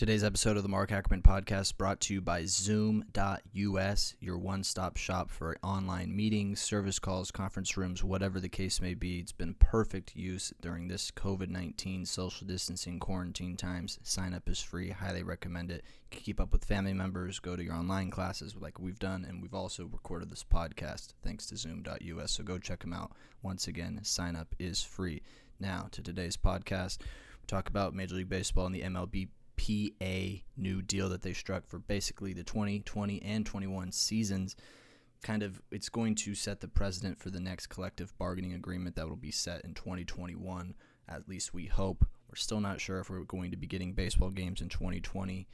Today's episode of the Mark Ackerman podcast brought to you by Zoom.us, your one stop shop for online meetings, service calls, conference rooms, whatever the case may be. It's been perfect use during this COVID 19 social distancing quarantine times. Sign up is free. Highly recommend it. keep up with family members, go to your online classes like we've done, and we've also recorded this podcast thanks to Zoom.us. So go check them out. Once again, sign up is free. Now to today's podcast. We talk about Major League Baseball and the MLB PA new deal that they struck for basically the 2020 and 21 seasons. Kind of, it's going to set the precedent for the next collective bargaining agreement that will be set in 2021. At least we hope. We're still not sure if we're going to be getting baseball games in 2020.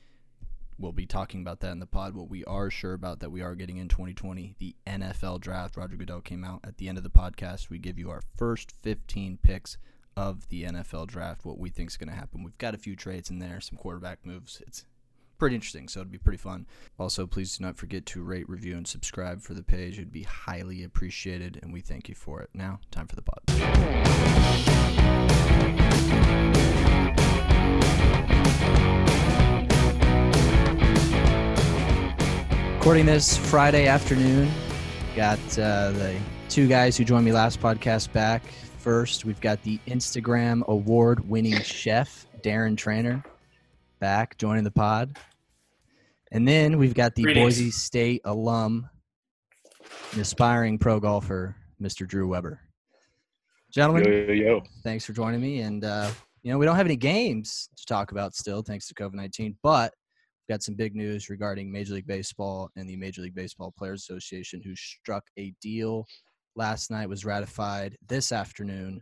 We'll be talking about that in the pod. What we are sure about that we are getting in 2020, the NFL draft. Roger Goodell came out at the end of the podcast. We give you our first 15 picks of the NFL draft, what we think is going to happen. We've got a few trades in there, some quarterback moves. It's pretty interesting, so it'd be pretty fun. Also, please do not forget to rate, review, and subscribe for the page. It'd be highly appreciated, and we thank you for it. Now, time for the pod. Recording this Friday afternoon. Got uh, the two guys who joined me last podcast back first, we've got the Instagram award winning chef, Darren Trainor, back joining the pod. And then we've got the Greetings. Boise State alum, aspiring pro golfer, Mr. Drew Webber. Gentlemen, yo, yo, yo. thanks for joining me. And, uh, you know, we don't have any games to talk about still, thanks to COVID 19, but we've got some big news regarding Major League Baseball and the Major League Baseball Players Association, who struck a deal last night was ratified this afternoon.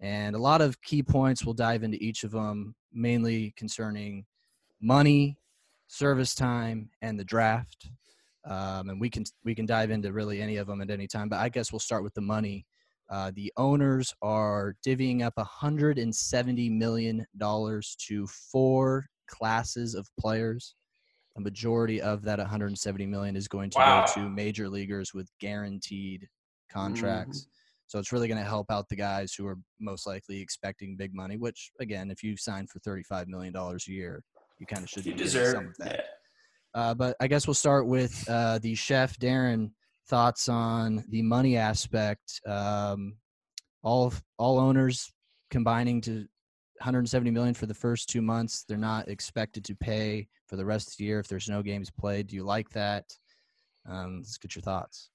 And a lot of key points, we'll dive into each of them, mainly concerning money, service time, and the draft. Um, and we can we can dive into really any of them at any time. But I guess we'll start with the money. Uh, the owners are divvying up 170 million dollars to four classes of players. A majority of that 170 million is going to wow. go to major leaguers with guaranteed contracts. Mm-hmm. So it's really going to help out the guys who are most likely expecting big money. Which, again, if you sign for thirty-five million dollars a year, you kind of should you deserve some of that. Yeah. Uh, but I guess we'll start with uh, the chef Darren. Thoughts on the money aspect? Um, all all owners combining to 170 million for the first two months. They're not expected to pay for the rest of the year if there's no games played. Do you like that? Um, let's get your thoughts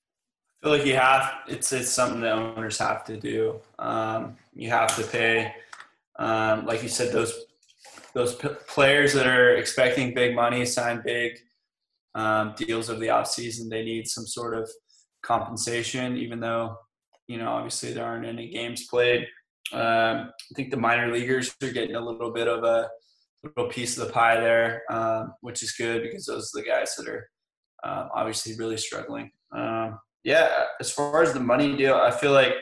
feel like you have it's it's something that owners have to do. Um, you have to pay, um, like you said, those those p- players that are expecting big money, sign big um, deals of the off season. They need some sort of compensation, even though you know obviously there aren't any games played. Um, I think the minor leaguers are getting a little bit of a little piece of the pie there, um, which is good because those are the guys that are um, obviously really struggling. Yeah, as far as the money deal, I feel like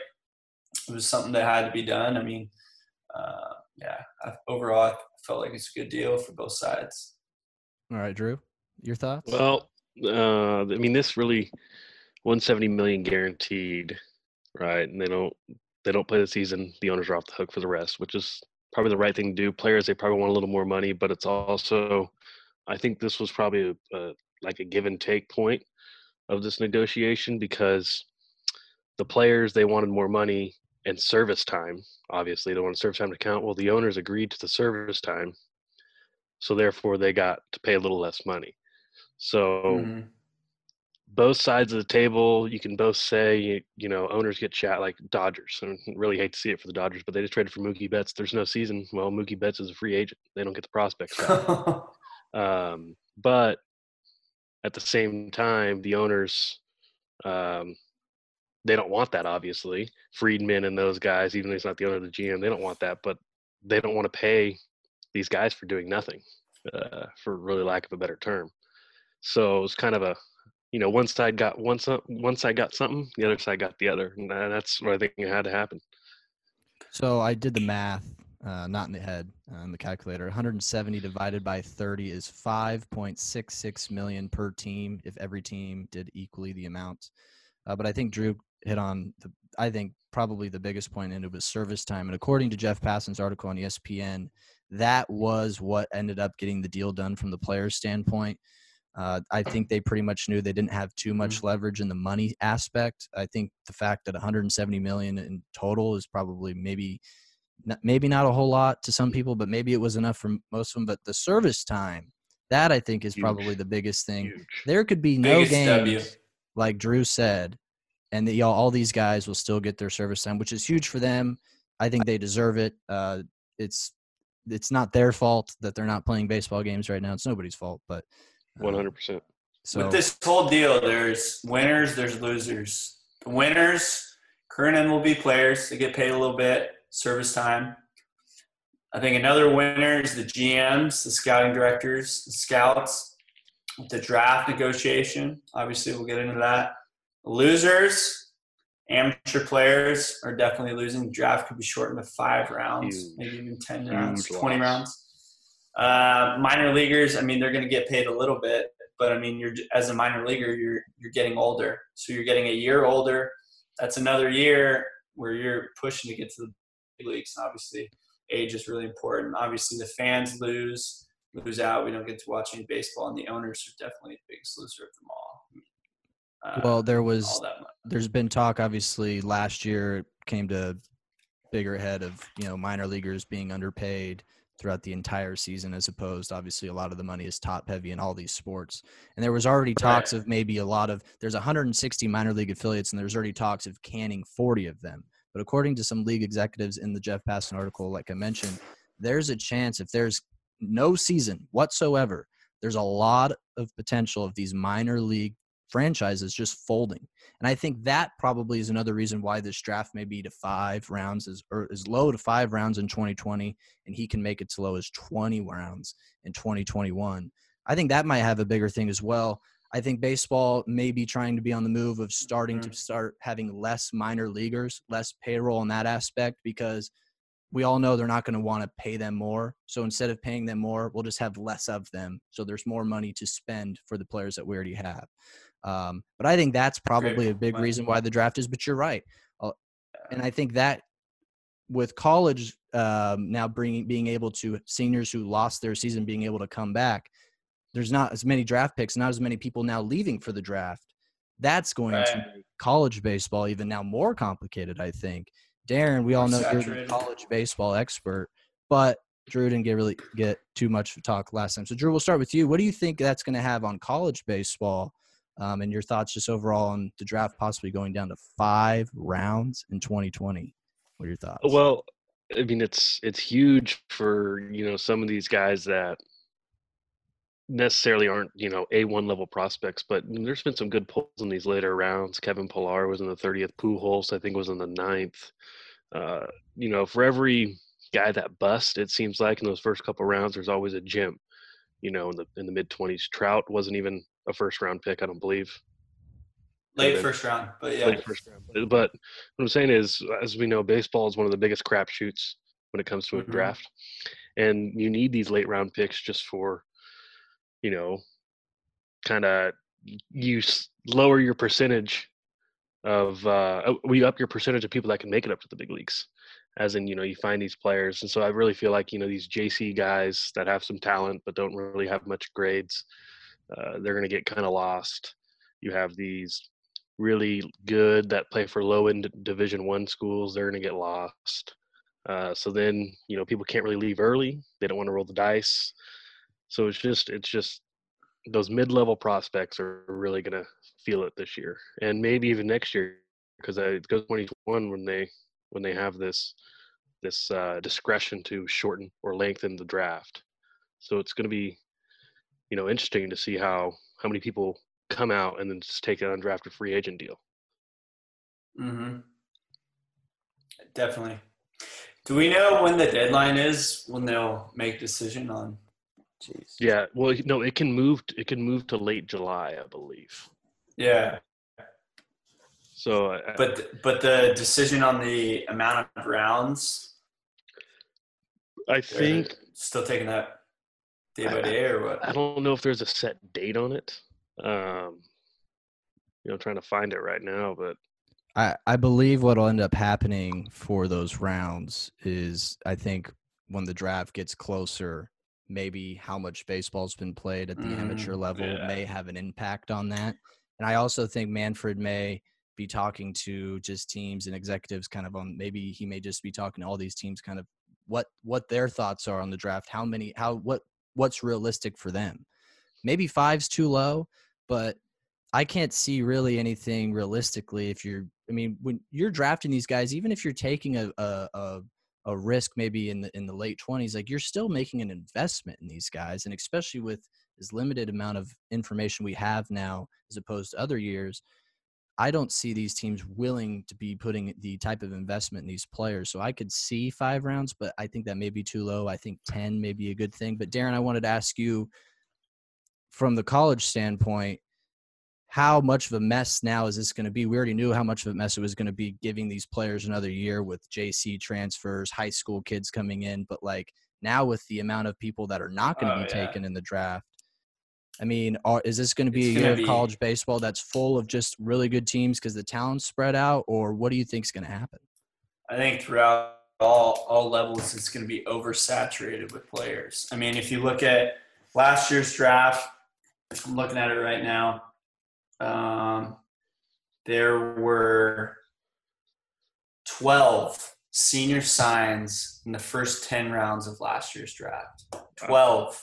it was something that had to be done. I mean, uh, yeah, I, overall, I felt like it's a good deal for both sides. All right, Drew, your thoughts? Well, uh, I mean, this really 170 million guaranteed, right? And they don't they don't play the season. The owners are off the hook for the rest, which is probably the right thing to do. Players they probably want a little more money, but it's also, I think this was probably a, a like a give and take point of this negotiation because the players they wanted more money and service time. Obviously, they wanted service time to count. Well, the owners agreed to the service time, so therefore they got to pay a little less money. So mm-hmm. both sides of the table, you can both say you, you know owners get chat like Dodgers. I really hate to see it for the Dodgers, but they just traded for Mookie Betts. There's no season. Well, Mookie Betts is a free agent. They don't get the prospects. um, but at the same time, the owners, um, they don't want that. Obviously, Friedman and those guys, even though he's not the owner of the GM, they don't want that. But they don't want to pay these guys for doing nothing, uh, for really lack of a better term. So it's kind of a, you know, one side got one one side got something, the other side got the other, and that's what I think had to happen. So I did the math uh, not in the head, uh, in the calculator. 170 divided by 30 is 5.66 million per team if every team did equally the amount. Uh, but I think Drew hit on the, I think probably the biggest point into was service time. And according to Jeff Passan's article on ESPN, that was what ended up getting the deal done from the player's standpoint. Uh, I think they pretty much knew they didn't have too much Mm-hmm. leverage in the money aspect. I think the fact that 170 million in total is probably maybe maybe not a whole lot to some people, but maybe it was enough for most of them. But the service time, that I think is Huge. probably the biggest thing. Huge. There could be no Biggest games, W. like Drew said, and the, y'all, all these guys will still get their service time, which is huge for them. I think they deserve it. Uh, it's it's not their fault that they're not playing baseball games right now. It's nobody's fault, but uh, One hundred percent. So With this whole deal, there's winners, there's losers. The winners, current MLB players, they get paid a little bit, service time. I think another winner is the GMs, the scouting directors, the scouts, the draft negotiation. Obviously, we'll get into that. Losers, amateur players are definitely losing. The draft could be shortened to five rounds, Huge. maybe even 10 Huge rounds, 20 loss. rounds. Uh, minor leaguers, I mean, they're going to get paid a little bit, but I mean, you're as a minor leaguer, you're you're getting older, so you're getting a year older. That's another year where you're pushing to get to the leagues. And obviously, age is really important. Obviously, the fans lose lose out. We don't get to watch any baseball, and the owners are definitely the biggest loser of them all. Uh, well, there was there's been talk obviously last year it came to bigger head of you know minor leaguers being underpaid throughout the entire season as opposed obviously a lot of the money is top heavy in all these sports and there was already talks Right. of maybe a lot of there's 160 minor league affiliates and there's already talks of canning 40 of them but according to some league executives in the jeff passan article like i mentioned there's a chance if there's no season whatsoever there's a lot of potential of these minor league franchises just folding and I think that probably is another reason why this draft may be to five rounds is or as low to five rounds in 2020, and he can make it to low as 20 rounds in 2021. I think that might have a bigger thing as well. I think baseball may be trying to be on the move of starting to start having less minor leaguers, less payroll in that aspect because we all know they're not going to want to pay them more. So instead of paying them more, we'll just have less of them. So there's more money to spend for the players that we already have. Um, but I think that's probably a big reason why the draft is. But you're right, Uh, and I think that with college um, now bringing being able to seniors who lost their season being able to come back, there's not as many draft picks, not as many people now leaving for the draft. That's going to make college baseball even now more complicated. I think. Darren, we all know you're the college baseball expert, but Drew didn't get really get too much talk last time. So Drew, we'll start with you. What do you think that's going to have on college baseball? Um, and your thoughts just overall on the draft possibly going down to five rounds in 2020. What are your thoughts? Well, I mean, it's it's huge for you know some of these guys that necessarily aren't you know a one level prospects, but there's been some good pulls in these later rounds. Kevin Pillar was in the 30th. Pujols, I think, was in the ninth. Uh, you know, for every guy that bust, it seems like in those first couple rounds, there's always a gem. You know, in the in the mid 20s, Trout wasn't even a first round pick, I don't believe. late first round, but yeah, late first round. But, but what I'm saying is, as we know, baseball is one of the biggest crapshoots when it comes to a Mhm. draft, and you need these late round picks just for, you know, kind of you lower your percentage of uh, uh, we up your percentage of people that can make it up to the big leagues. As in, you know, you find these players, and so I really feel like you know these JC guys that have some talent but don't really have much grades, uh, they're going to get kind of lost. You have these really good that play for low end division one schools they're going to get lost uh, so then you know people can't really leave early they don't want to roll the dice so it's just it's just those mid-level prospects are really going to feel it this year and maybe even next year because it goes 2021 when they when they have this this uh, discretion to shorten or lengthen the draft so it's going to be you know interesting to see how how many people come out and then just take an undrafted free agent deal Mm-hmm. definitely. Do we know when the deadline is when they'll make decision on? Jeez. Yeah, well, no, it can move. It can move to late July, I believe. Yeah, So, uh, but but the decision on the amount of rounds, I think still taking that day by I- day or what? I don't know if there's a set date on it. Um, you know, trying to find it right now, but I, I believe what'll end up happening for those rounds is I think when the draft gets closer, maybe how much baseball's been played at the Mm, amateur level yeah. may have an impact on that. And I also think Manfred may be talking to just teams and executives kind of on maybe he may just be talking to all these teams kind of what what their thoughts are on the draft, how many how what what's realistic for them. Maybe five's too low, but I can't see really anything realistically if you're I mean when you're drafting these guys even if you're taking a a, a a risk maybe in the in the late 20s like you're still making an investment in these guys and especially with as limited amount of information we have now as opposed to other years I don't see these teams willing to be putting the type of investment in these players. So I could see five rounds, but I think that may be too low. I think 10 may be a good thing. But Darren, I wanted to ask you from the college standpoint, how much of a mess now is this going to be? We already knew how much of a mess it was going to be giving these players another year with JC transfers, high school kids coming in. But like now with the amount of people that are not going to Oh, be yeah. taken in the draft, I mean, are, is this going to be It's a year of college baseball that's full of just really good teams because the talent's spread out, or what do you think is going to happen? I think throughout all all levels, it's going to be oversaturated with players. I mean, if you look at last year's draft, I'm looking at it right now. Um, there were 12 senior signs in the first 10 rounds of last year's draft. 12.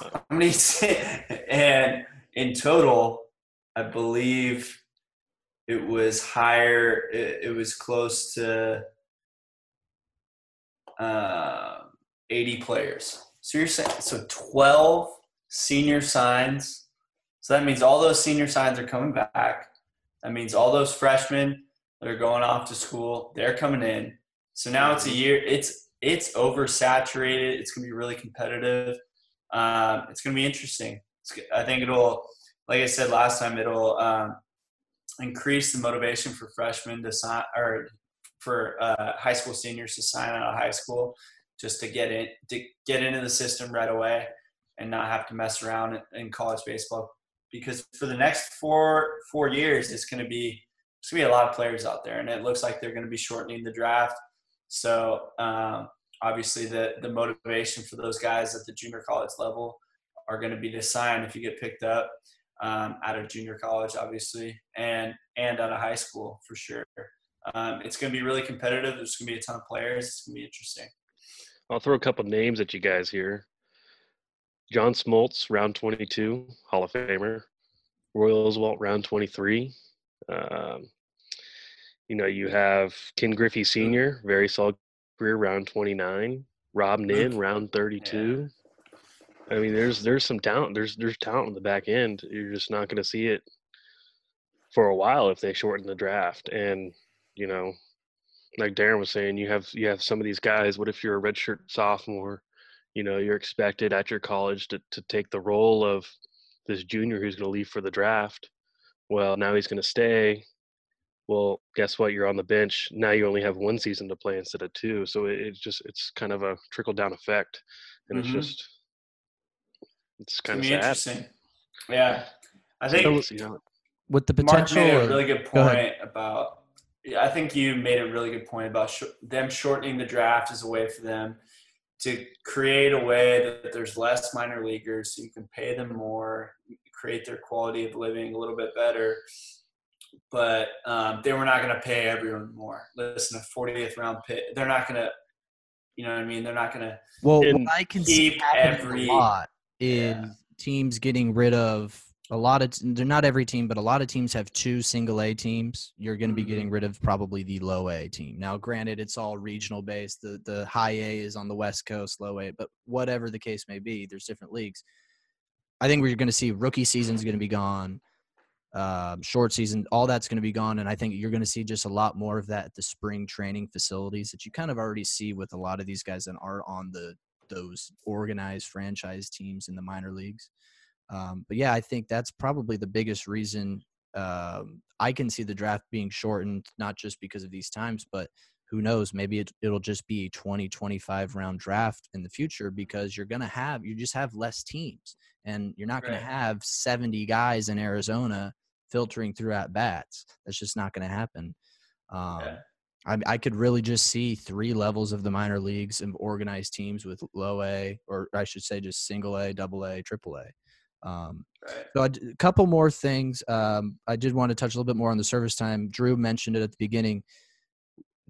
How many? and in total, I believe it was higher. It, it was close to uh, 80 players. So you're saying so 12 senior signs. So that means all those senior signs are coming back. That means all those freshmen that are going off to school, they're coming in. So now it's a year. It's it's oversaturated. It's going to be really competitive. Um, it's going to be interesting. It's, I think it'll, like I said last time, it'll um, increase the motivation for freshmen to sign or for uh, high school seniors to sign out of high school just to get in to get into the system right away and not have to mess around in college baseball because for the next four four years it's going to be going to be a lot of players out there and it looks like they're going to be shortening the draft. So um, obviously the the motivation for those guys at the junior college level are going to be to sign if you get picked up um, out of junior college obviously and and out of high school for sure. Um, it's going to be really competitive. There's going to be a ton of players. It's going to be interesting. I'll throw a couple names at you guys here. John Smoltz, round 22, Hall of Famer. Roy Oswalt, round 23. Um, you know, you have Ken Griffey Sr., very solid career, round 29. Robb Nen, round 32. I mean, there's there's some talent. There's there's talent on the back end. You're just not going to see it for a while if they shorten the draft. And you know, like Darren was saying, you have you have some of these guys. What if you're a redshirt sophomore? You know, you're expected at your college to to take the role of this junior who's going to leave for the draft. Well, now he's going to stay. Well, guess what? You're on the bench. Now you only have one season to play instead of two. So it, it's just it's kind of a trickle down effect, and Mhm. it's just it's It's kind gonna of be sad. interesting. Yeah, I think see how it- With the potential Mark potential, made a really good Go point about. Yeah, I think you made a really good point about sh- them shortening the draft as a way for them to create a way that there's less minor leaguers, so you can pay them more, create their quality of living a little bit better. But um, they were not going to pay everyone more. Listen, a 40th round pick, they're not going to. You know what I mean? They're not going to. well, And what I can see every- a lot is Yeah. teams getting rid of a lot of. They're not every team, but a lot of teams have two single A teams. You're going to be getting rid of probably the low A team. Now, granted, it's all regional based. The the high A is on the West Coast, low A, but whatever the case may be, there's different leagues. I think we're going to see rookie season's going to be gone. um, short season, all that's going to be gone. And I think you're going to see just a lot more of that at the spring training facilities that you kind of already see with a lot of these guys that are on the those organized franchise teams in the minor leagues. Um, but yeah, I think that's probably the biggest reason um, I can see the draft being shortened, not just because of these times, but who knows, maybe it, it'll just be a 20, 25 round draft in the future because you're going to have, you just have less teams and you're not going to have 70 guys in Arizona filtering through at bats. That's just not going to happen. Um, Yeah. I, I could really just see three levels of the minor leagues and organized teams with low A, or I should say just single A, double A, triple A. Um, Right. so a couple more things. Um, I did want to touch a little bit more on the service time. Drew mentioned it at the beginning.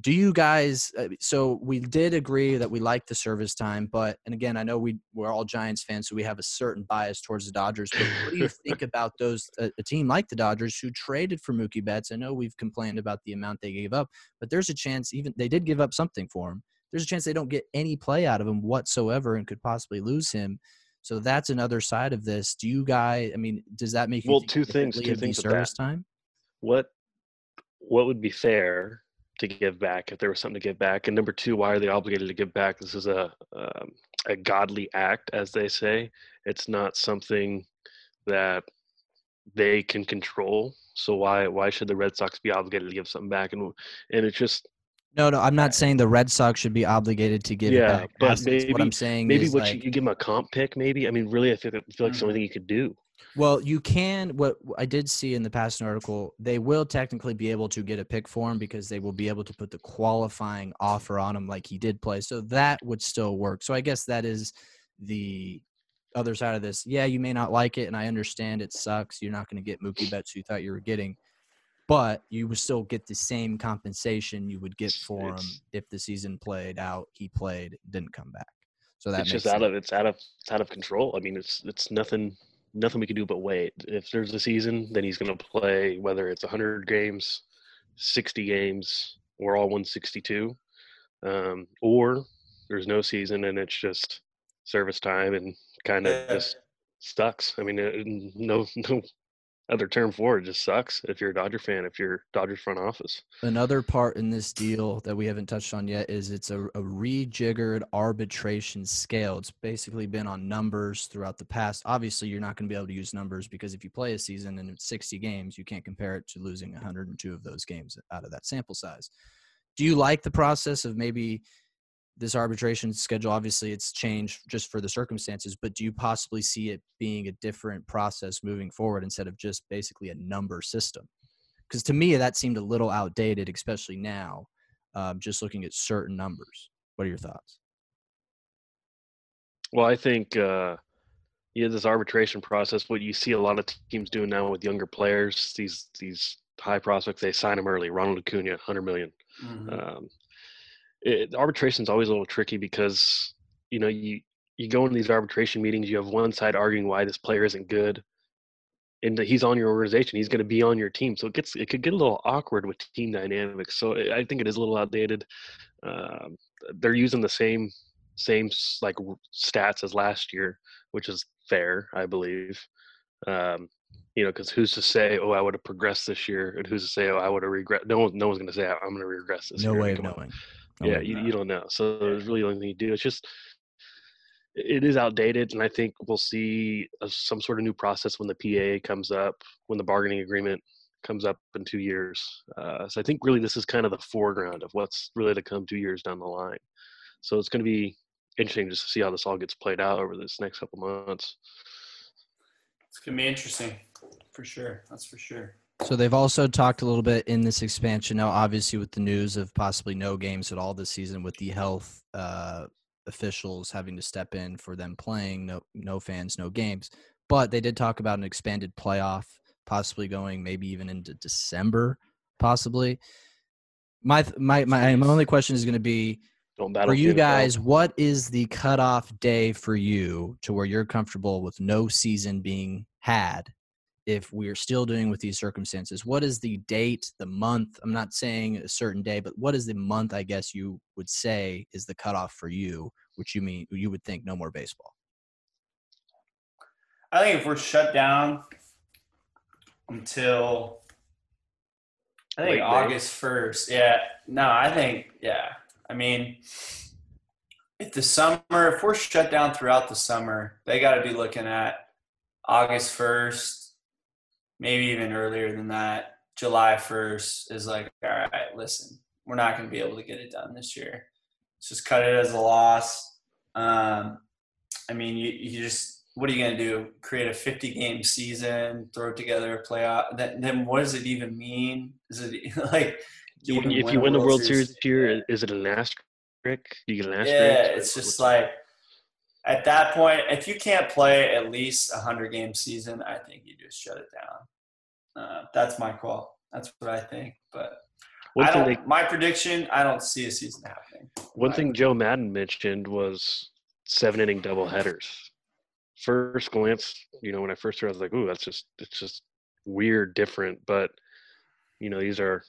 Do you guys? uh, So we did agree that we like the service time, but and again, I know we we're all Giants fans, so we have a certain bias towards the Dodgers. But what do you think about those? A, a team like the Dodgers who traded for Mookie Betts. I know we've complained about the amount they gave up, but there's a chance even they did give up something for him. There's a chance they don't get any play out of him whatsoever and could possibly lose him. So that's another side of this. Do you guys? I mean, does that make you Well, two things- two things service time? what what would be fair to give back if there was something to give back and number two why are they obligated to give back this is a um, a godly act as they say it's not something that they can control so why why should the red sox be obligated to give something back and and it's just No, no, I'm not saying the Red Sox should be obligated to give Yeah, back. but assets. what I'm saying maybe is what like, you, give them a comp pick maybe i mean really i feel, I feel like it's the only mm. thing you could do Well, you can. What I did see in the Passan article, they will technically be able to get a pick for him because they will be able to put the qualifying offer on him like he did play. So that would still work. So I guess that is the other side of this. Yeah, you may not like it, and I understand it sucks. You're not going to get Mookie Betts you thought you were getting, but you would still get the same compensation you would get for him if the season played out. He played, didn't come back. So that it's makes just out of it's out of it's out of control. I mean, it's it's nothing nothing we can do but wait. If there's a season, then he's going to play whether it's 100 games, 60 games, or all 162, um, or there's no season and it's just service time and kind of Yeah. just sucks. I mean, uh, no no other term for it. just sucks if you're a Dodger fan, if you're Dodgers front office. Another part in this deal that we haven't touched on yet is it's a, a rejiggered arbitration scale. It's basically been on numbers throughout the past. Obviously, you're not going to be able to use numbers because if you play a season and it's 60 games, you can't compare it to losing 102 of those games out of that sample size. Do you like the process of maybe this arbitration schedule? Obviously, it's changed just for the circumstances, but do you possibly see it being a different process moving forward instead of just basically a number system? because to me that seemed a little outdated, especially now. Um, just looking at certain numbers. What are your thoughts? Well, I think uh, yeah, this arbitration process. What you see a lot of teams doing now with younger players, these these high prospects, they sign them early. Ronald Acuna, hundred million. Mhm. Um, it, arbitration is always a little tricky because you know you you go into these arbitration meetings, you have one side arguing why this player isn't good, and he's on your organization, he's going to be on your team, so it gets it could get a little awkward with team dynamics. So I I think it is a little outdated. Um, they're using the same same like stats as last year, which is fair, I believe. Um, you know, because who's to say, oh, I would have progressed this year, and who's to say, oh, I would have regret? No one, no one's going to say I'm going to regress this No year. way of Come on. knowing. No yeah, way of you, you don't know. So there's really the only thing you do. It's just it is outdated, and I think we'll see some sort of new process when the PA comes up, when the bargaining agreement comes up in two years. Uh, so I think really this is kind of the foreground of what's really to come two years down the line. So it's going to be interesting just to see how this all gets played out over this next couple months. It's gonna be interesting, for sure. That's for sure. So they've also talked a little bit in this expansion now, obviously with the news of possibly no games at all this season, with the health uh, officials having to step in for them playing, no no fans, no games. But they did talk about an expanded playoff, possibly going maybe even into December, possibly. My my my, my only question is going to be for you guys, what is the cutoff day for you to where you're comfortable with no season being had if we're still doing with these circumstances? What is the date, the month? I'm not saying a certain day, but what is the month, I guess you would say is the cutoff for you, which you mean you would think no more baseball. I think if we're shut down until I think Late May. August first. Yeah. No, I think yeah. I mean, if the summer, if we're shut down throughout the summer, they got to be looking at August first, maybe even earlier than that. July first is like, all right, listen, we're not going to be able to get it done this year. Let's just cut it as a loss. Um, I mean, you, you just what are you going to do? Create a 50 game season, throw together a playoff? Then, then what does it even mean? Is it like you When even you- if you win the World Series this year, is it an asterisk? You get an asterisk? Yeah, it's just like at that point, if you can't play at least a hundred game season, I think you just shut it down. Uh, that's my call. That's what I think. But I don't. they my prediction: I don't see a season happening. One thing Joe Maddon mentioned was seven inning double headers. First glance, you know, when I first heard, it, I was like, "Ooh, that's just it's just weird, different." But you know, these are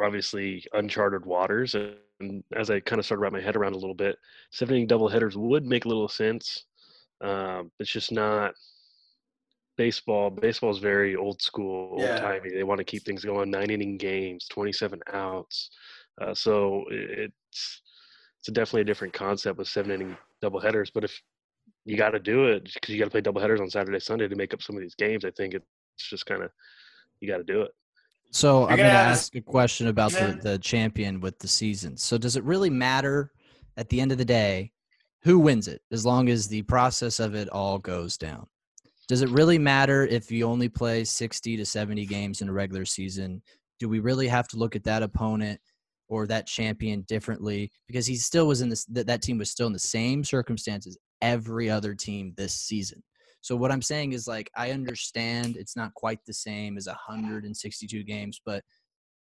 obviously uncharted waters, and as I kind of started wrap my head around a little bit, seven inning double headers would make a little sense. Um, it's just not baseball. Baseball is very old school, old Yeah. timey. They want to keep things going. Nine inning games, twenty-seven outs. Uh, so it's it's definitely a different concept with seven inning double headers. But if you got to do it because you got to play double headers on Saturday, Sunday to make up some of these games, I think it's just kind of you got to do it. So You're I'm going to ask a question about the, the champion with the season. So does it really matter at the end of the day who wins it as long as the process of it all goes down? Does it really matter if you only play 60 to 70 games in a regular season? Do we really have to look at that opponent or that champion differently because he still was in this that, that team was still in the same circumstances every other team this season. So what I'm saying is like I understand it's not quite the same as 162 games, but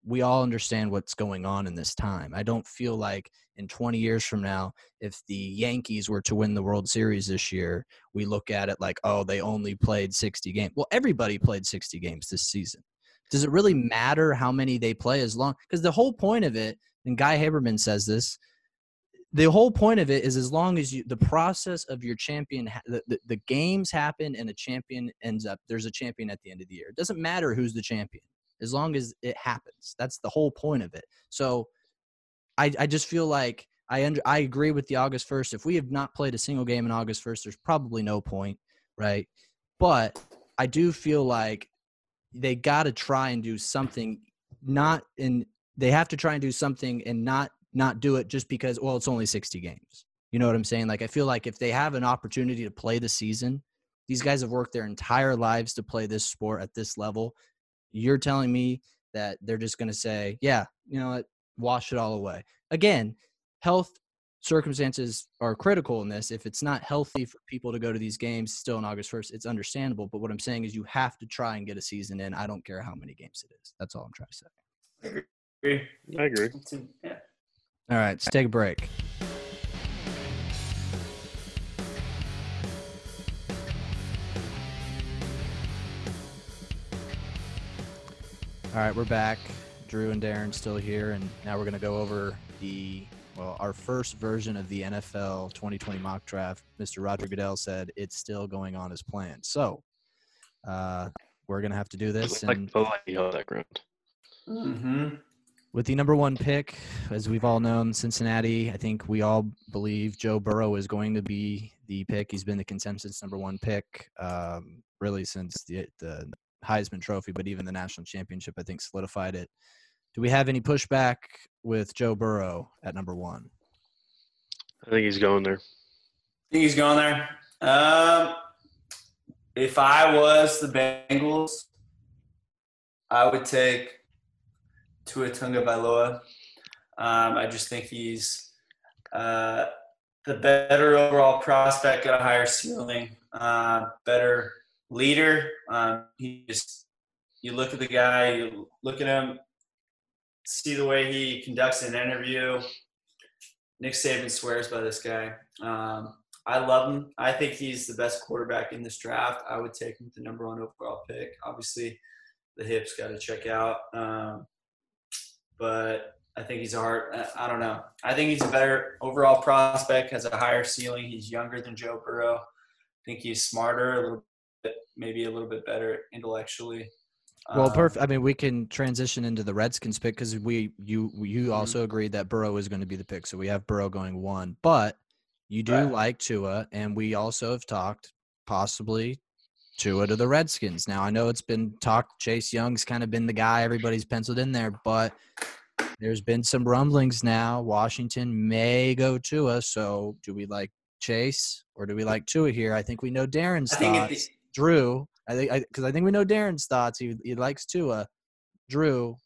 we all understand what's going on in this time. I don't feel like in 20 years from now, if the Yankees were to win the World Series this year, we look at it like, oh, they only played 60 games. Well, everybody played 60 games this season. Does it really matter how many they play as long? Because the whole point of it, and Guy Haberman says this, the whole point of it is as long as you the process of your champion the, the, the games happen and a champion ends up there's a champion at the end of the year. It doesn't matter who's the champion as long as it happens. That's the whole point of it. So i i just feel like i under, i agree with the august 1st if we have not played a single game in august 1st there's probably no point right? But i do feel like they got to try and do something not in they have to try and do something and not not do it just because well it's only 60 games. You know what i'm saying? Like i feel like if they have an opportunity to play the season these guys have worked their entire lives to play this sport at this level. You're telling me that they're just going to say yeah you know what? Wash it all away. Again health circumstances are critical in this. If it's not healthy for people to go to these games still on august 1st it's understandable. But what i'm saying is you have to try and get a season in. I don't care how many games it is. That's all i'm trying to say. I Agree. I agree. Yeah. All right let's take a break All right, we're back. Drew and Darren still here, and now we're going to go over the well, our first version of the NFL 2020 mock draft. Mr. Roger Goodell said it's still going on as planned. So uh, we're going to have to do this. Like And the light on that ground. Mm-hmm. With the number one pick, as we've all known, Cincinnati, I think we all believe Joe Burrow is going to be the pick. He's been the consensus number one pick um, really since the, the Heisman Trophy, but even the national championship, I think, solidified it. Do we have any pushback with Joe Burrow at number one? I think he's going there. I think he's going there. Um, if I was the Bengals, I would take Tua Tagovailoa. Um, I just think he's uh, the better overall prospect, got a higher ceiling, uh, better leader. Um, he just you look at the guy, you look at him, see the way he conducts an interview. Nick Saban swears by this guy. Um, I love him. I think he's the best quarterback in this draft. I would take him with the number one overall pick. Obviously, the hips got to check out. Um, but I think he's a hard. I don't know. I think he's a better overall prospect. Has a higher ceiling. He's younger than Joe Burrow. I think he's smarter, a little bit, maybe a little bit better intellectually. Well, Um, perfect. I mean, we can transition into the Redskins pick because we you you Mhm. also agreed that Burrow is going to be the pick, so we have Burrow going one. But you do Right. like Tua, and we also have talked possibly Tua to the Redskins. Now I know it's been talked. Chase Young's kind of been the guy everybody's penciled in there, but there's been some rumblings now. Washington may go Tua. So do we like Chase or do we like Tua here? I think we know Darren's I think thoughts. the, Drew, I think because I, think we know Darren's thoughts. He he likes Tua. Drew,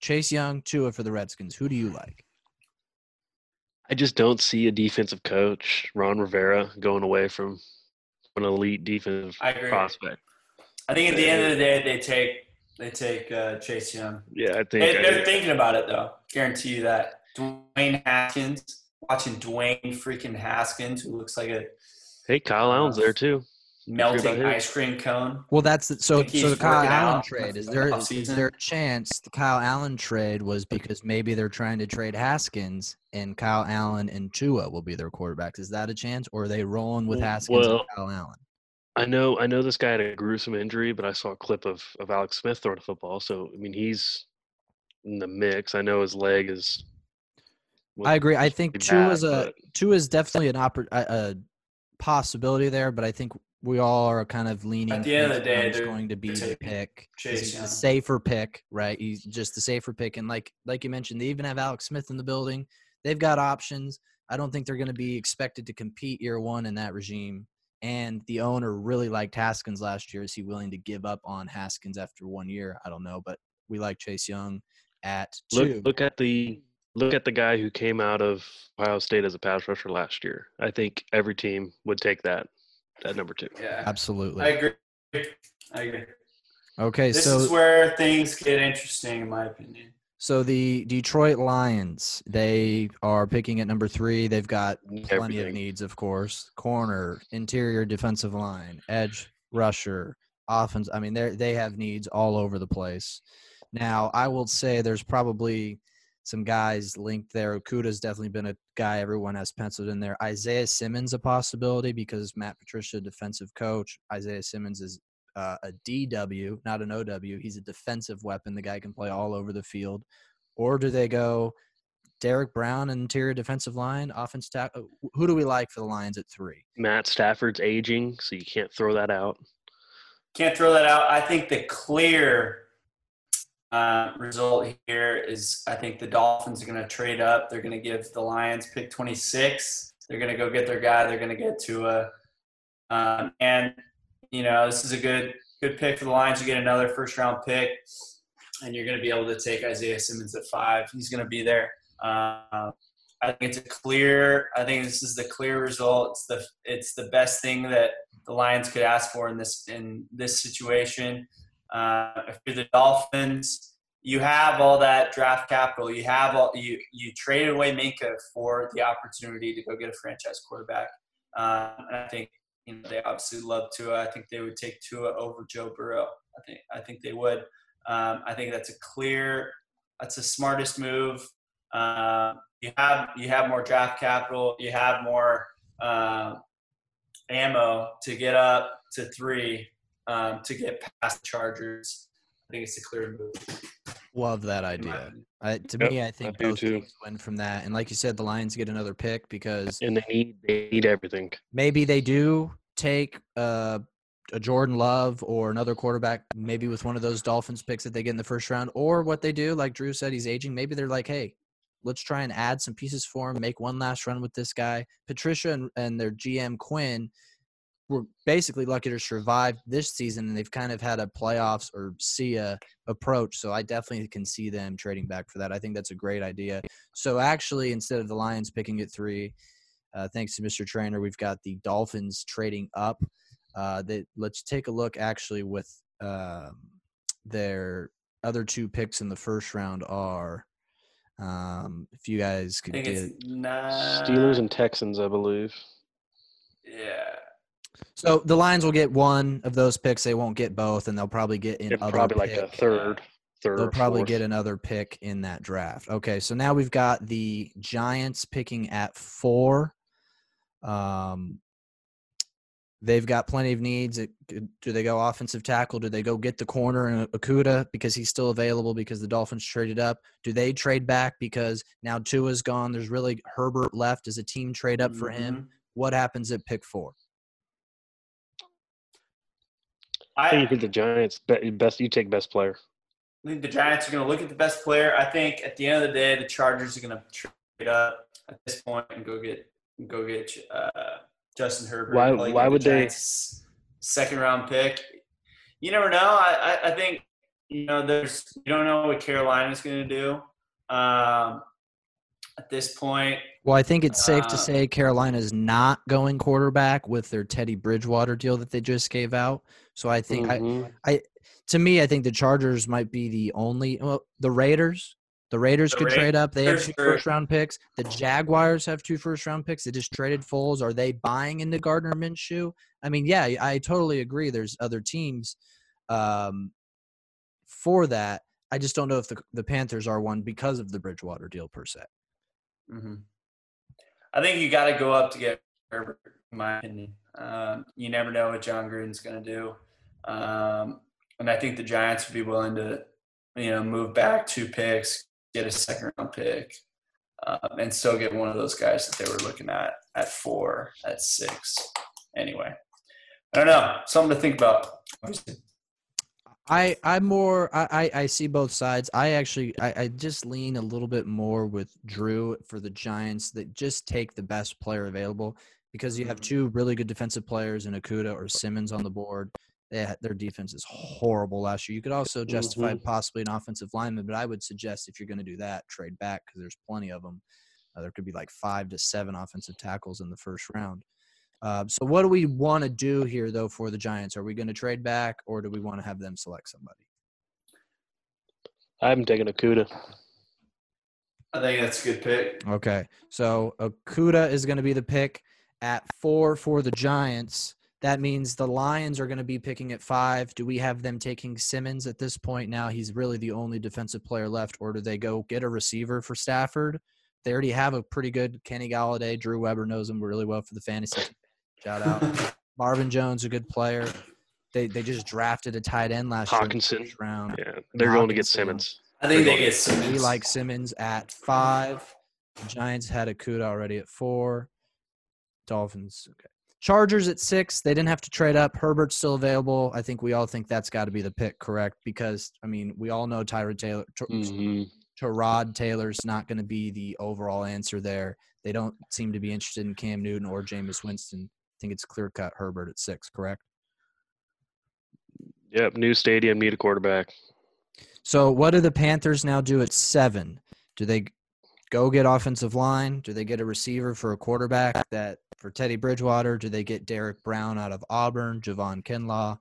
Chase Young, Tua for the Redskins. Who do you like? I just don't see a defensive coach, Ron Rivera, going away from an elite defensive I agree. prospect. I think at the end of the day, they take they take uh, Chase Young. Yeah, I think. They, they're thinking about it though. Guarantee you that. Dwayne Haskins, watching Dwayne freaking Haskins, who looks like a hey, Kyle Allen's there too. Melting ice cream cone. Well, that's the, so. So the Kyle Allen trade is for there? Is, is there a chance the Kyle Allen trade was because maybe they're trying to trade Haskins and Kyle Allen and Tua will be their quarterbacks? Is that a chance, or are they rolling with Haskins well, and Kyle Allen? I know, I know this guy had a gruesome injury, but I saw a clip of of Alex Smith throwing a football. So I mean, he's in the mix. I know his leg is. I agree. I think pretty Tua is a but- Tua is definitely an oppor- a, a possibility there, but I think we all are kind of leaning. At the end of the day, Young's they're- going to be they're the taking pick. 'cause Chase He's the safer pick, right? He's just the safer pick, and like like you mentioned, they even have Alex Smith in the building. They've got options. I don't think they're going to be expected to compete year one in that regime. And the owner really liked Haskins last year. Is he willing to give up on Haskins after one year? I don't know, but we like Chase Young at two. Look, look at the look at the guy who came out of Ohio State as a pass rusher last year. I think every team would take that at number two. Yeah, Absolutely. I agree. I agree. okay, This so this is where things get interesting, in my opinion. So the Detroit Lions, they are picking at number three. They've got plenty of needs, of course. Corner, interior defensive line, edge rusher, offense. I mean, they they have needs all over the place. Now, I will say there's probably some guys linked there. Okudah's definitely been a guy everyone has penciled in there. Isaiah Simmons a possibility because Matt Patricia, defensive coach. Isaiah Simmons is uh, a DW, not an OW. He's a defensive weapon. The guy can play all over the field. Or do they go Derrick Brown, interior defensive line, offense tackle? Who do we like for the Lions at three? Matt Stafford's aging, so you can't throw that out. Can't throw that out. I think the clear uh, result here is I think the Dolphins are going to trade up. They're going to give the Lions pick 26. They're going to go get their guy. They're going to get Tua. Um, and, you know, this is a good good pick for the Lions. You get another first round pick, and you're going to be able to take Isaiah Simmons at five. He's going to be there. Uh, I think it's a clear. I think this is the clear result. It's the it's the best thing that the Lions could ask for in this in this situation. Uh, if you're the Dolphins, you have all that draft capital. You have all you you traded away Minkah for the opportunity to go get a franchise quarterback. Um, and I think you know they obviously love Tua. I think they would take Tua over Joe Burrow. I think I think they would. Um, I think that's a clear. That's the smartest move. Um, you have you have more draft capital. You have more um, ammo to get up to three um, to get past the Chargers. I think it's a clear move. Love that idea. I, to Yep, me, I think I both too. teams win from that. And like you said, the Lions get another pick because And they need they need everything. maybe they do take uh, a Jordan Love or another quarterback, maybe with one of those Dolphins picks that they get in the first round, or what they do, like Drew said, he's aging. Maybe they're like, hey, let's try and add some pieces for him, make one last run with this guy. Patricia and, and their GM Quinn were basically lucky to survive this season, and they've kind of had a playoffs or see a approach. So I definitely can see them trading back for that. I think that's a great idea. So actually, instead of the Lions picking at three, uh, thanks to Mr. Trainor, we've got the Dolphins trading up. Uh, that let's take a look actually with um, their other two picks in the first round are. Um, if you guys I could get it's Steelers and Texans, I believe. yeah. So the Lions will get one of those picks. They won't get both, and they'll probably get in probably like a third, third. They'll probably fourth. get another pick in that draft. Okay, so now we've got the Giants picking at four. Um, they've got plenty of needs. Do they go offensive tackle? Do they go get the corner and Okudah because he's still available because the Dolphins traded up? Do they trade back because now Tua's gone? There's really Herbert left. Does a team trade up for him? Mhm. What happens at pick four? I think you think the Giants best. You take best player. I think the Giants are going to look at the best player. I think at the end of the day, the Chargers are going to trade up at this point and go get go get uh, Justin Herbert. Why- why the would they- Second round pick. You never know. I, I, I think you know, there's you don't know what Carolina's going to do um, at this point. Well, I think it's safe to Uh, say Carolina's not going quarterback with their Teddy Bridgewater deal that they just gave out. So I think I, Mhm. to me, I think the Chargers might be the only. Well, the Raiders, the Raiders The could trade up. They have two are- first round picks. The Jaguars have two first round picks. They just traded Foles. Are they buying into Gardner Minshew? I mean, yeah, I totally agree. There's other teams um, for that. I just don't know if the the Panthers are one because of the Bridgewater deal per se. Hmm I think you got to go up to get Herbert, in my opinion. Um, you never know what Jon Gruden's going to do, um, and I think the Giants would be willing to, you know, move back two picks, get a second round pick, um, and still get one of those guys that they were looking at at four, at six. Anyway, I don't know. Something to think about. obviously. I I'm more I, I I see both sides. I actually I, I just lean a little bit more with Drew for the Giants that just take the best player available because you have Mhm. two really good defensive players in Okudah or Simmons on the board. They their defense is horrible last year. You could also justify possibly an offensive lineman, but I would suggest if you're going to do that, trade back because there's plenty of them. Uh, there could be like five to seven offensive tackles in the first round. Uh, so what do we want to do here though for the Giants? Are we going to trade back or do we want to have them select somebody? I'm taking Okudah. I think that's a good pick. Okay. So Okudah is going to be the pick at four for the Giants. That means the Lions are going to be picking at five. Do we have them taking Simmons at this point now? He's really the only defensive player left, or do they go get a receiver for Stafford? They already have a pretty good Kenny Golladay. Drew Webber knows him really well for the fantasy. Shout out. Marvin Jones, a good player. They they just drafted a tight end last year in Hockenson. first round. Yeah, they're going to get Simmons. I think they They're get Simmons. We like Simmons at five. The Giants had a Okudah already at four. Dolphins, okay. Chargers at six. They didn't have to trade up. Herbert's still available. I think we all think that's got to be the pick, correct? Because I mean, we all know Tyrod Taylor, Ty- hmm Tyrod Taylor's not going to be the overall answer there. They don't seem to be interested in Cam Newton or Jameis Winston. I think it's clear cut Herbert at six, correct? Yep, new stadium, need a quarterback. So what do the Panthers now do at seven? Do they go get offensive line? Do they get a receiver for a quarterback that for Teddy Bridgewater? Do they get Derrick Brown out of Auburn, Javon Kinlaw?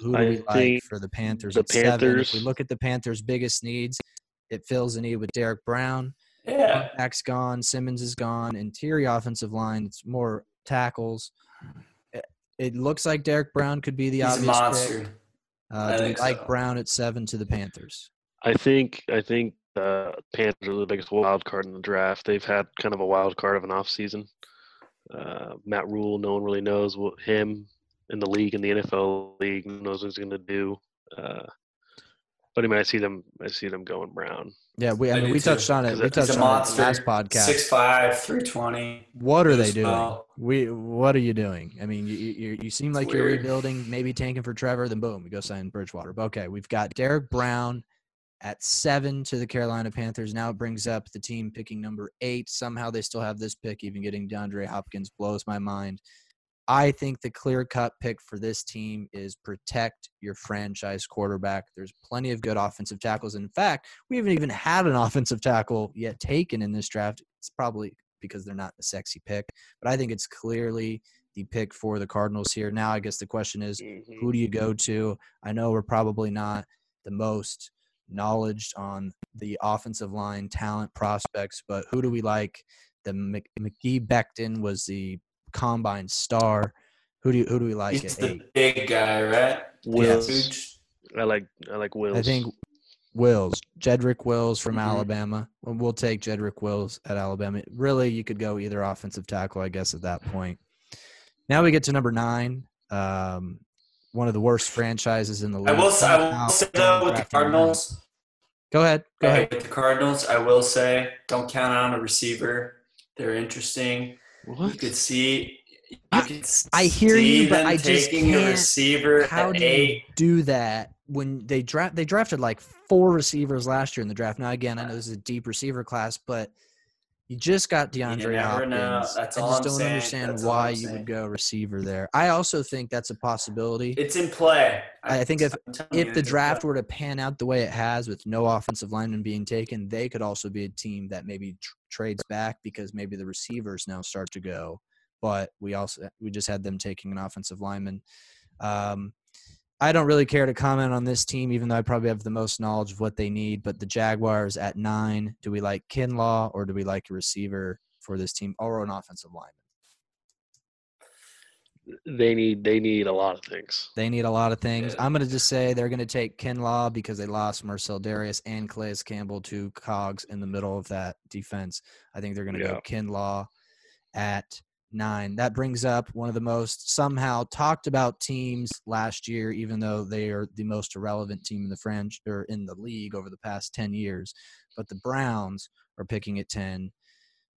Who do I we like for the Panthers the at seven? If we look at the Panthers' biggest needs, it fills a need with Derrick Brown. Yeah. Back's gone. Simmons is gone. Interior offensive line, it's more tackles. It, it looks like Derrick Brown could be the He's a obvious pick. monster. Uh, I do we think like so. Brown at seven to the Panthers? I think I think the Panthers are the biggest wild card in the draft. They've had kind of a wild card of an offseason. Uh, Matt Rhule, no one really knows what him in the league in the NFL league knows what he's going to do. Uh, but I mean, I see them. I see them going Brown. Yeah, we I I mean do we too, touched on it. We touched on it in monster. the last podcast. Six five, three twenty. what are they doing? well. We what are you doing? I mean, you you, you seem like you're rebuilding, maybe tanking for Trevor. Then boom, we go sign Bridgewater. But okay, we've got Derrick Brown at seven to the Carolina Panthers. Now it brings up the team picking number eight. Somehow they still have this pick. Even getting DeAndre Hopkins blows my mind. I think the clear cut pick for this team is protect your franchise quarterback. There's plenty of good offensive tackles. In fact, we haven't even had an offensive tackle yet taken in this draft. It's probably because they're not the sexy pick, but I think it's clearly the pick for the Cardinals here. Now, I guess the question is Mhm. who do you go to? I know we're probably not the most knowledge on the offensive line talent prospects, but who do we like? The Mekhi Becton was the combine star. Who do you, who do we like He's the eight? big guy, right? Wills. Huge. I like I like Wills. I think Wills, Jedrick Wills from Mhm. Alabama. Well, We'll take Jedrick Wills at Alabama. Really, you could go either offensive tackle, I guess, at that point. Now we get to number nine. Um, one of the worst franchises in the league. I will say, I will say though, with the. Cardinals, Go ahead. Go ahead. with the Cardinals, I will say, don't count on a receiver. They're interesting. You could see. You I- could I hear you, but I just taking can't- receiver How do you do that when they draft? They drafted like four receivers last year in the draft. Now, again, I know this is a deep receiver class, but You just got DeAndre never know. Hopkins. That's I just I'm don't saying. understand That's why you would go receiver there. I also think that's a possibility. It's in play. I think if- I'm telling you, if the draft were to pan out the way it has with no offensive lineman being taken, they could also be a team that maybe tr- trades back because maybe the receivers now start to go. But we also we just had them taking an offensive lineman. Um, I don't really care to comment on this team, even though I probably have the most knowledge of what they need. But the Jaguars at nine, do we like Kinlaw or do we like a receiver for this team or an offensive lineman? They need they need a lot of things. They need a lot of things. Yeah. I'm going to just say they're going to take Kinlaw because they lost Marcell Dareus and Calais Campbell to cogs in the middle of that defense. I think they're going to go Kinlaw at nine. That brings up one of the most somehow talked about teams last year, even though they are the most irrelevant team in the franchise or in the league over the past 10 years. But the Browns are picking at 10.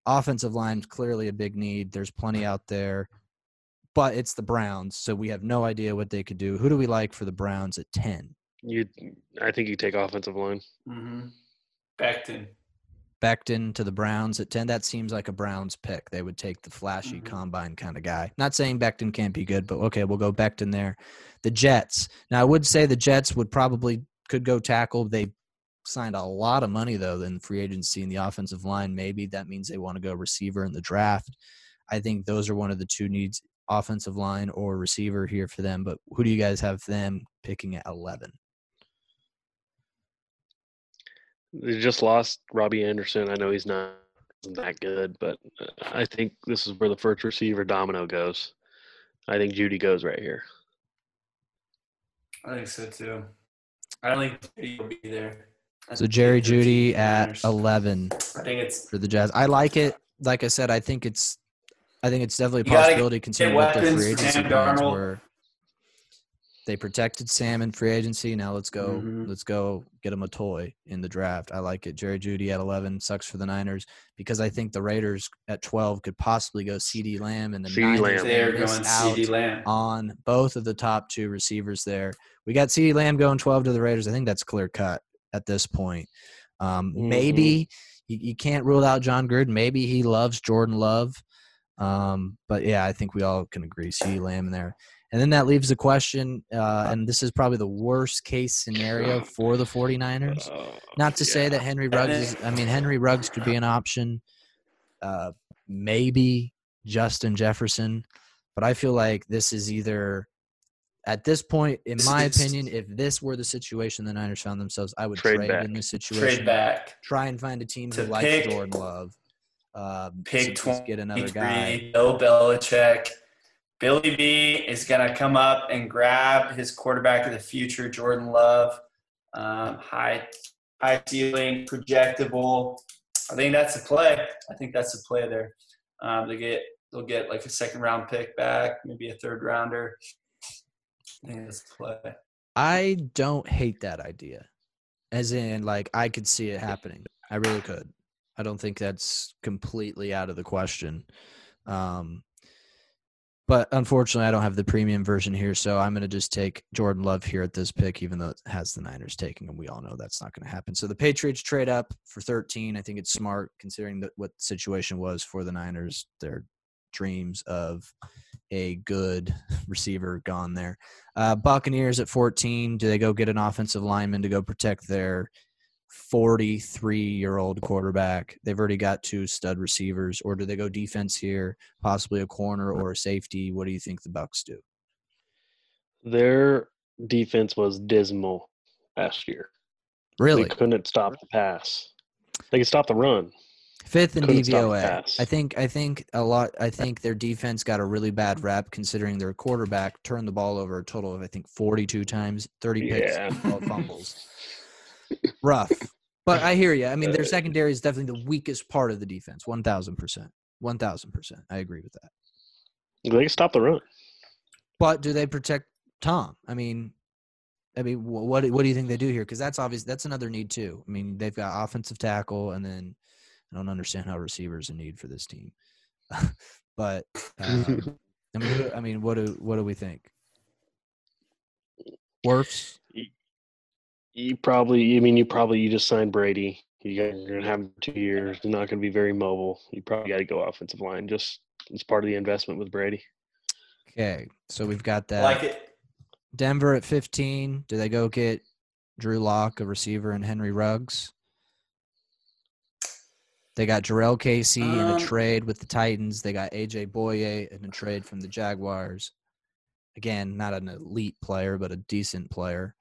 Offensive line is clearly a big need. There's plenty out there but it's the Browns, so we have no idea what they could do. Who do we like for the Browns at ten? You, I think you take offensive line. Mhm. Becton. Becton to the Browns at ten. That seems like a Browns pick. They would take the flashy Mhm. combine kind of guy. Not saying Becton can't be good, but okay, we'll go Becton there. The Jets. Now I would say the Jets would probably could go tackle. They signed a lot of money though in free agency in the offensive line. Maybe that means they want to go receiver in the draft. I think those are one of the two needs offensive line or receiver here for them. But who do you guys have them picking at 11? They just lost Robbie Anderson. I know he's not that good, but uh, I think this is where the first receiver domino goes. I think Jeudy goes right here. I think so too. I don't think Jeudy will be there. I So Jerry Jeudy at Niners. 11 I think it's for the Jazz. I like it. Like I said, I think it's I think it's definitely a possibility considering what their free agency Sam plans were. They protected Sam in free agency. Now let's go. Mhm. Let's go get him a toy in the draft. I like it. Jerry Jeudy at 11 sucks for the Niners because I think the Raiders at 12 could possibly go CeeDee Lamb and the CeeDee Niners Lamb. they're going out CeeDee Lamb. on both of the top two receivers there. We got CeeDee Lamb going 12 to the Raiders. I think that's clear cut at this point. Um, Mhm. Maybe you, you can't rule out Jon Gruden. Maybe he loves Jordan Love. Um, but yeah, I think we all can agree CeeDee Lamb in there. And then that leaves the question, uh, and this is probably the worst case scenario for the 49ers. Uh, Not to say that Henry Ruggs is, I mean, Henry Ruggs could be an option. Uh, maybe Justin Jefferson. But I feel like this is either, at this point, in my opinion, if this were the situation the Niners found themselves, I would Trade trade, back. in this situation. Trade back. Try and find a team who To likes pick- Jordan Love. Um, Pick to just get another guy. 23, Bill Belichick. Billy B is going to come up and grab his quarterback of the future, Jordan Love. Um, high, high ceiling, projectable. I think that's the play. I think that's the play there. Um, they get they'll get like a second round pick back, maybe a third rounder. I think that's play. I don't hate that idea. As in, like, I could see it happening. I really could. I don't think that's completely out of the question. Um, but unfortunately, I don't have the premium version here, so I'm going to just take Jordan Love here at this pick, even though it has the Niners taking him. We all know that's not going to happen. So the Patriots trade up for 13. I think it's smart considering that what the situation was for the Niners. Their dreams of a good receiver gone there. Uh, Buccaneers at 14. Do they go get an offensive lineman to go protect their 43 year old quarterback? They've already got two stud receivers, or do they go defense here, possibly a corner or a safety? What do you think the Bucks do? Their defense was dismal last year. Really, They couldn't stop the pass. They could stop the run. fifth in couldn't DVOA. I think I think a lot. I think their defense got a really bad rap considering their quarterback turned the ball over a total of I think 42 times, 30 picks, Yeah. 12 fumbles. Rough. But I hear you. I mean, their Uh, secondary is definitely the weakest part of the defense. One thousand percent. One thousand percent. I agree with that. They can stop the run. But do they protect Tom? I mean, I mean, what what do you think they do here? Because that's obvious. That's another need too. I mean, they've got offensive tackle, and then I don't understand how receivers a need for this team. but um, I mean, I mean, what do what do we think? Wirfs. You probably, I mean, you probably you just signed Brady. You're going to have him two years. He's not going to be very mobile. You probably got to go offensive line. Just it's part of the investment with Brady. Okay, so we've got that. like it. Denver at 15. Do they go get Drew Lock, a receiver, and Henry Ruggs? They got Jurrell Casey in a Um, trade with the Titans. They got AJ Bouye in a trade from the Jaguars. Again, not an elite player, but a decent player.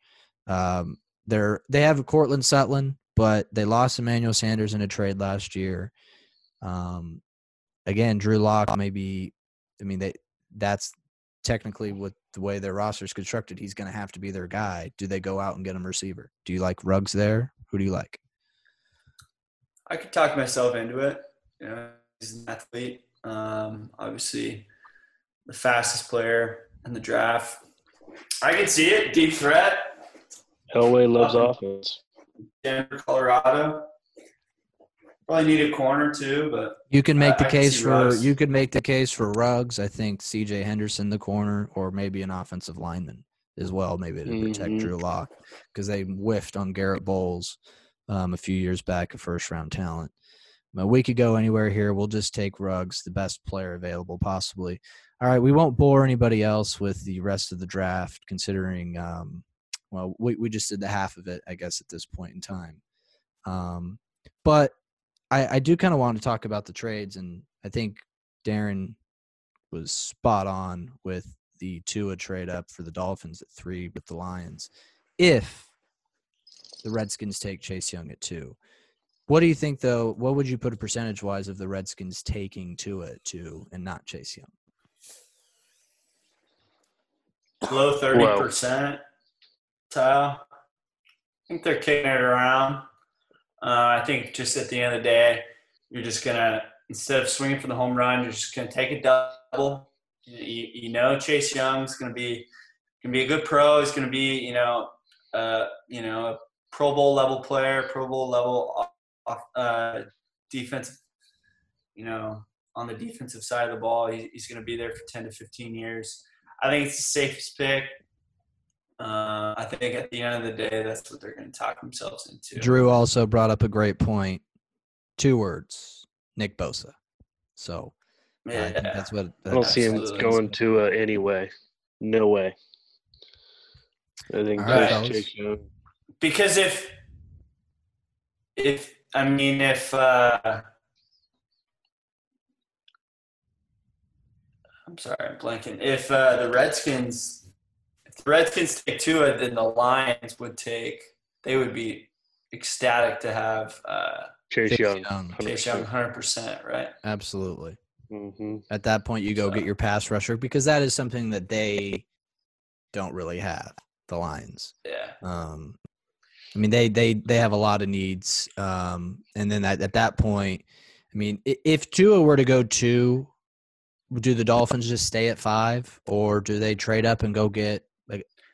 Um, they're they have Courtland Sutton, but they lost Emmanuel Sanders in a trade last year. Um, again, Drew Lock maybe. I mean, they that's technically with the way their roster is constructed, he's going to have to be their guy. Do they go out and get him receiver? Do you like Ruggs there? Who do you like? I could talk myself into it. You know, he's an athlete. Um, obviously, the fastest player in the draft. I can see it. Deep threat. Elway loves Um, offense. Denver, Colorado. Probably need a corner too, but You can make I- the I case for Ruggs. you could make the case for Ruggs. I think C.J. Henderson the corner, or maybe an offensive lineman as well, maybe to protect Mhm. Drew Lock because they whiffed on Garett Bolles um, a few years back, a first round talent. But we could go anywhere here. We'll just take Ruggs, the best player available, possibly. All right, we won't bore anybody else with the rest of the draft, considering. Um, well we, we just did the half of it i guess at this point in time. Um, but i i do kind of want to talk about the trades and i think darren was spot on with the two a trade up for the dolphins at three with the lions if the redskins take chase young at two. What do you think though? What would you put a percentage wise of the redskins taking two at two and not chase young? Low 30% I think they're kicking it around. Uh, I think just at the end of the day, you're just gonna instead of swinging for the home run, you're just gonna take a double. You, you know, Chase Young's gonna be gonna be a good pro. He's gonna be you know uh, you know Pro Bowl level player, Pro Bowl level off, uh, defensive. You know, on the defensive side of the ball, he, he's gonna be there for ten to fifteen years. I think it's the safest pick. Uh, I think at the end of the day, that's what they're going to talk themselves into. Drew also brought up a great point. Two words: Nick Bosa. So I think Yeah. that's what I don't see him going to uh, anyway. No way. I think All right, Chase- fellas. Chase because if if I mean if uh, I'm sorry, I'm blanking. If uh, the Redskins, if the Redskins take Tua, then the Lions would take. They would be ecstatic to have uh, Chase Chase Young. Young. Chase Young, hundred percent, right? Absolutely. hmm At that point, you go So- get your pass rusher because that is something that they don't really have. The Lions. Yeah. Um, I mean, they they they have a lot of needs. Um, and then at, at that point, I mean, if Tua were to go two, do the Dolphins just stay at five, or do they trade up and go get like,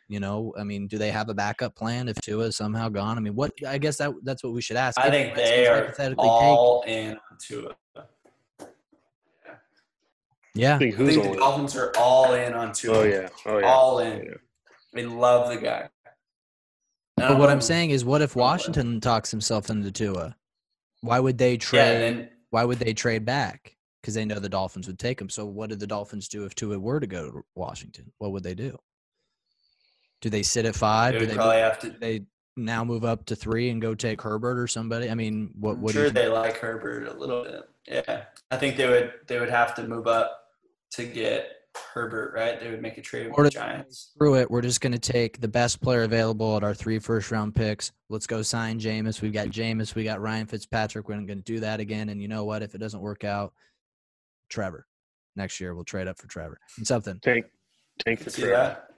you know, I mean, do they have a backup plan if Tua is somehow gone? I mean, what? I guess that that's what we should ask. I If think they are hypothetically all in on Tua. yeah, I think I think the it? Dolphins are all in on Tua. Oh yeah. Oh yeah. all in. Yeah. They love the guy. But what I'm saying is, what if Well, Washington talks himself into Tua? Why would they yeah, trade? then why would they trade back? Because they know the Dolphins would take him. So what did the Dolphins do if Tua were to go to Washington? What would they do? Do they sit at five? they Do they, probably have to. do they now move up to three and go take Herbert or somebody? I mean, what? I'm What sure you they like Herbert a little bit. Yeah, I think they would. They would have to move up to get Herbert, right? They would make a trade Or with the Giants. Screw it. We're just going to take the best player available at our three first round picks. Let's go sign Jameis. We've got Jameis. We got Ryan Fitzpatrick. We're going to do that again. And you know what? If it doesn't work out, Trevor. Next year, we'll trade up for Trevor and something. Tank. I Tank can for see Trevor. that.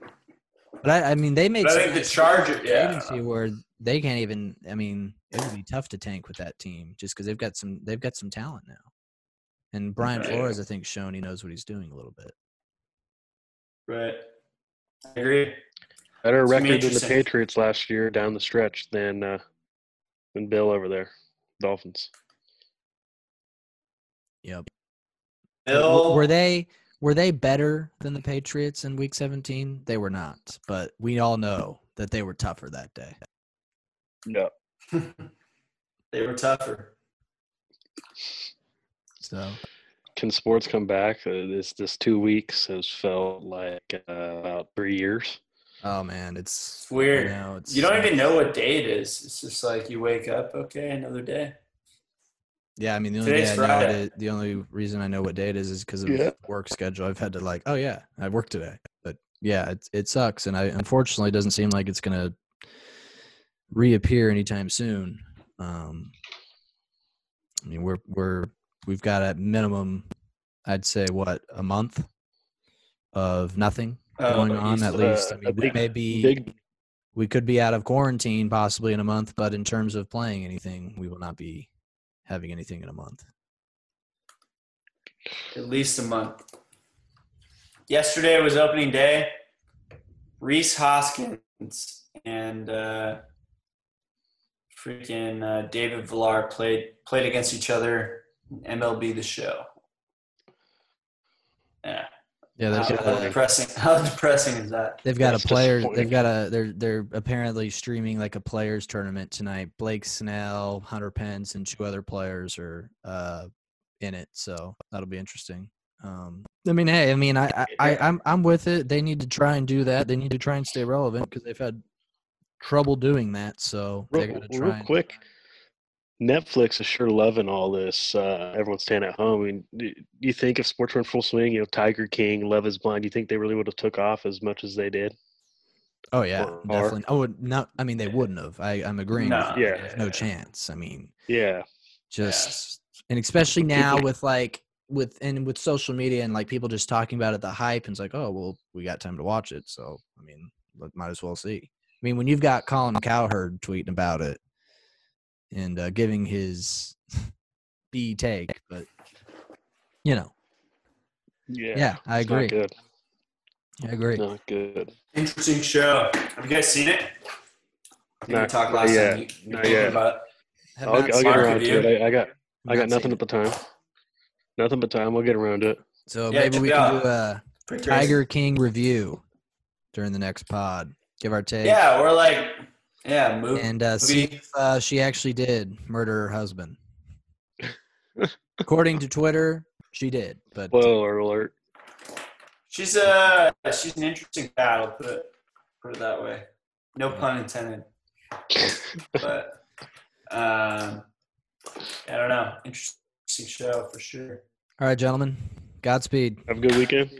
But I, I mean, they made But I some think the nice Charger- yeah. agency where they can't even. I mean, it would be tough to tank with that team just because they've got some. They've got some talent now, and Brian Right. Flores, I think, shown he knows what he's doing a little bit. Right. I agree. Better It's record than the. Patriots last year down the stretch than uh, than Bill over there, Dolphins. Yep. Bill, Were they were they better than the Patriots in Week 17? They were not, but we all know that they were tougher that day. No. they were tougher. So Can sports come back? Uh, this this two weeks has felt like uh, about three years. oh man, it's It's weird. I know, it's You don't uh, even know what day it is. It's just like you wake up, okay, another day. Yeah, I mean the only Today's day I know it the only reason I know what day it is is because of Yeah. work schedule. I've had to like, oh yeah, I work today. But yeah, it it sucks, and I unfortunately it doesn't seem like it's gonna reappear anytime soon. Um, I mean we're we're we've got at minimum, I'd say what a month of nothing Oh, going but on at least. I uh, mean, a we big- may be Big we could be out of quarantine possibly in a month, but in terms of playing anything, we will not be having anything in a month. At least a month. Yesterday was opening day. Rhys Hoskins and uh, freaking uh, David Villar played played against each other. MLB the show. Yeah. Yeah, How, how got depressing. How depressing is that? they've got a player. They've got a. They're they're apparently streaming like a players tournament tonight. Blake Snell, Hunter Pence, and two other players are uh, in it. So that'll be interesting. Um, I mean, hey, I mean, I, I, I I'm I'm with it. They need to try and do that. They need to try and stay relevant because they've had trouble doing that. So they real, got to try. real and- quick. Netflix is sure loving all this. Uh, everyone's staying at home. I mean, do do you think if sports were in full swing, you know, Tiger King, Love Is Blind, do you think they really would have took off as much as they did? Oh yeah, or- or- definitely. Oh, no, I mean they wouldn't have. I I'm agreeing. No. with you. Yeah. There's no chance. I mean, Yeah, just and especially now with like with and with social media and like people just talking about it the hype and it's like oh well we got time to watch it so i mean let- might as well see i mean when you've got colin cowherd tweeting about it and uh, giving his b take but you know yeah, yeah, i agree good. i agree Not good. Interesting show. Have you guys seen it? I think we Not- talked last yet. time. You, you Not yet. about it. Have I'll, I'll get around to it. I, I got I got nothing seen at the time. Nothing but time. We'll get around to it. so Yeah, maybe we can out. do a Pretty crazy. tiger king review during the next pod give our take Yeah, we're like, yeah, move. and uh, see if uh, she actually did murder her husband. According to Twitter, she did, but Spoiler alert. She's a she's an interesting cat. I'll put it put it that way. No pun intended. But um, I don't know. Interesting show for sure. all right, gentlemen, Godspeed. Have a good weekend.